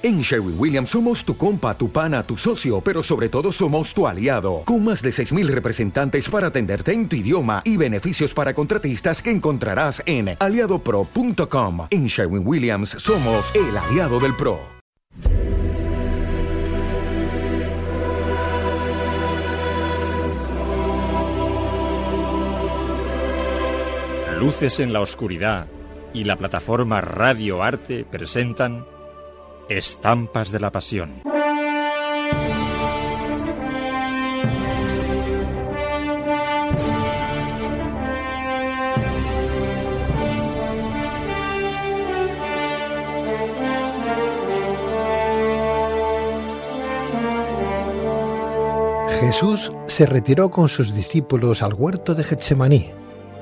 En Sherwin Williams somos tu compa, tu pana, tu socio, pero sobre todo somos tu aliado, con más de 6.000 representantes para atenderte en tu idioma y beneficios para contratistas que encontrarás en aliadopro.com. En Sherwin Williams somos el aliado del PRO. Luces en la oscuridad y la plataforma Radio Arte presentan Estampas de la Pasión. Jesús se retiró con sus discípulos al huerto de Getsemaní,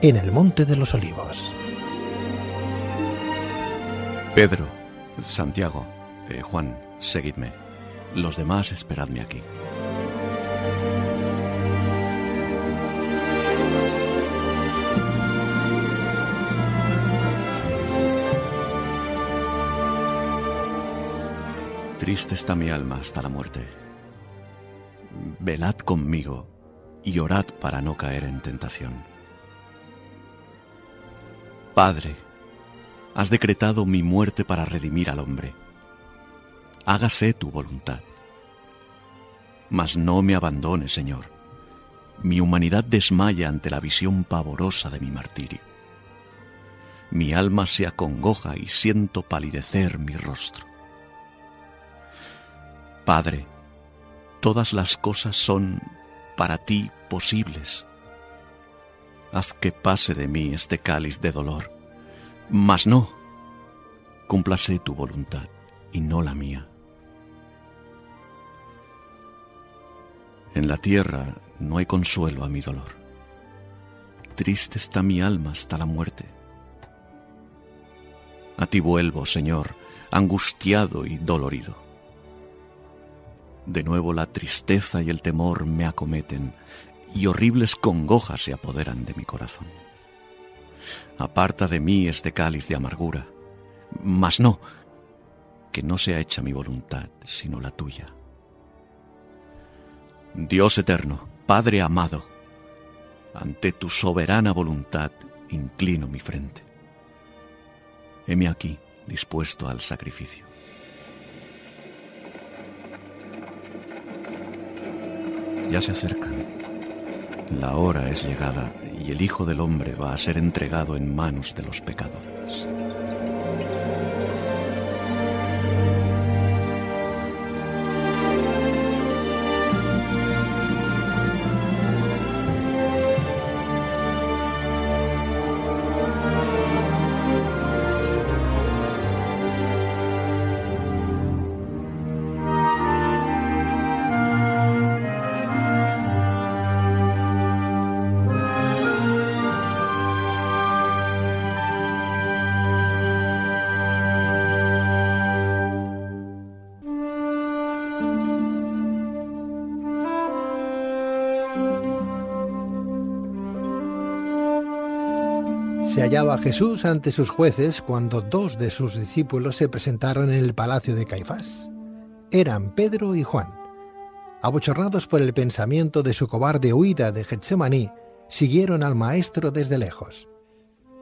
en el monte de los olivos. Pedro, Santiago, eh, Juan, seguidme. Los demás esperadme aquí. Triste está mi alma hasta la muerte. Velad conmigo y orad para no caer en tentación. Padre, has decretado mi muerte para redimir al hombre. Hágase tu voluntad. Mas no me abandone, Señor. Mi humanidad desmaya ante la visión pavorosa de mi martirio. Mi alma se acongoja y siento palidecer mi rostro. Padre, todas las cosas son para ti posibles. Haz que pase de mí este cáliz de dolor, mas no, cúmplase tu voluntad y no la mía. En la tierra no hay consuelo a mi dolor. Triste está mi alma hasta la muerte. A ti vuelvo, Señor, angustiado y dolorido. De nuevo la tristeza y el temor me acometen y horribles congojas se apoderan de mi corazón. Aparta de mí este cáliz de amargura, mas no, que no sea hecha mi voluntad, sino la tuya. Dios eterno, Padre amado, ante tu soberana voluntad inclino mi frente. Heme aquí dispuesto al sacrificio. Ya se acercan. La hora es llegada y el Hijo del Hombre va a ser entregado en manos de los pecadores. Se hallaba Jesús ante sus jueces cuando dos de sus discípulos se presentaron en el palacio de Caifás. Eran Pedro y Juan. Abochornados por el pensamiento de su cobarde huida de Getsemaní, siguieron al maestro desde lejos.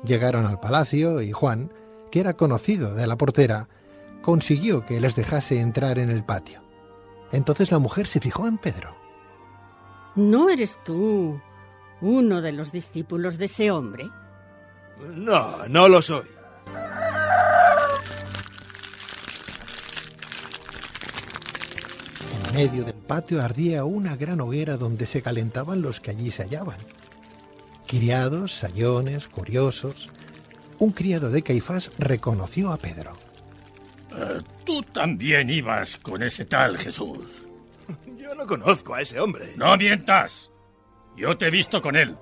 Llegaron al palacio y Juan, que era conocido de la portera, consiguió que les dejase entrar en el patio. Entonces la mujer se fijó en Pedro. ¿No eres tú uno de los discípulos de ese hombre? No, no lo soy. En medio del patio ardía una gran hoguera donde se calentaban los que allí se hallaban. Criados, sayones, curiosos. Un criado de Caifás reconoció a Pedro. Eh, tú también ibas con ese tal Jesús. Yo no conozco a ese hombre. No mientas. Yo te he visto con él.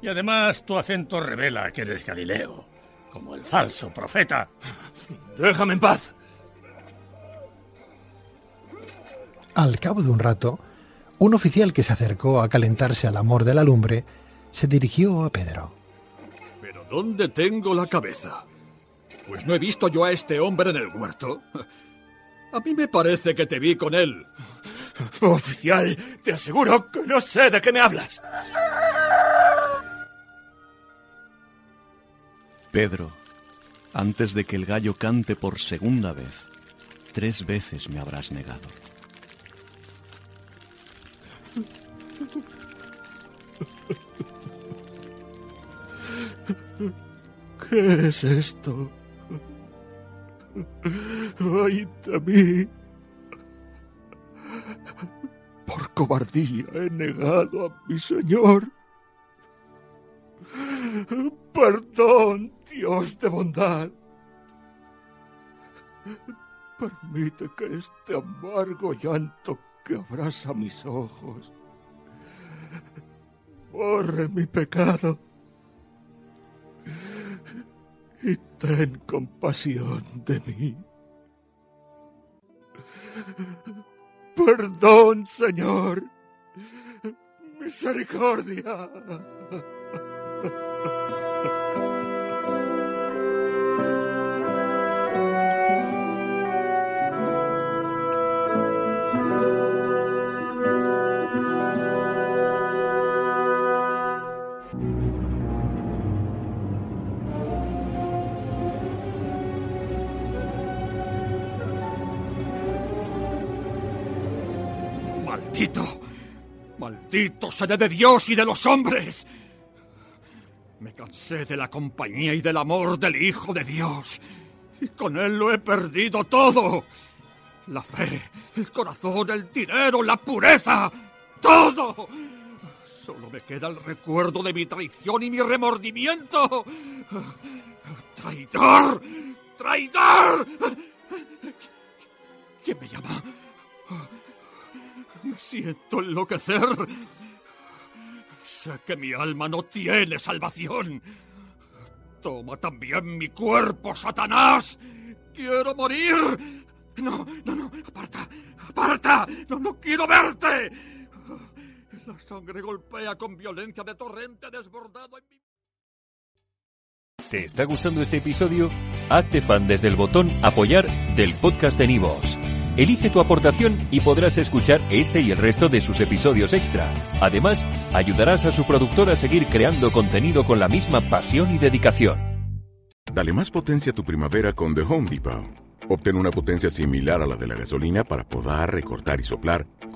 Y además tu acento revela que eres Galileo, como el falso profeta. Déjame en paz. Al cabo de un rato, un oficial que se acercó a calentarse al amor de la lumbre se dirigió a Pedro. ¿Pero dónde tengo la cabeza? Pues no he visto yo a este hombre en el huerto. A mí me parece que te vi con él. Oficial, te aseguro que no sé de qué me hablas. Pedro, antes de que el gallo cante por segunda vez, tres veces me habrás negado. ¿Qué es esto? ¡Ay de mí! Por cobardía he negado a mi señor. Perdón, Dios de bondad. Permite que este amargo llanto que abraza mis ojos borre mi pecado y ten compasión de mí. Perdón, Señor. Misericordia. ¡Maldito! ¡Maldito sea de Dios y de los hombres! Me cansé de la compañía y del amor del Hijo de Dios. Y con él lo he perdido todo. La fe, el corazón, el dinero, la pureza. ¡Todo! Solo me queda el recuerdo de mi traición y mi remordimiento. ¡Traidor! ¡Traidor! ¿Quién me llama? Siento enloquecer. Sé que mi alma no tiene salvación. Toma también mi cuerpo, Satanás. Quiero morir. No, no, no. Aparta, aparta. No, no quiero verte. La sangre golpea con violencia de torrente desbordado en mi... ¿Te está gustando este episodio? Hazte fan desde el botón Apoyar del podcast de Nivos. Elige tu aportación y podrás escuchar este y el resto de sus episodios extra. Además, ayudarás a su productor a seguir creando contenido con la misma pasión y dedicación. Dale más potencia a tu primavera con The Home Depot. Obtén una potencia similar a la de la gasolina para podar, recortar y soplar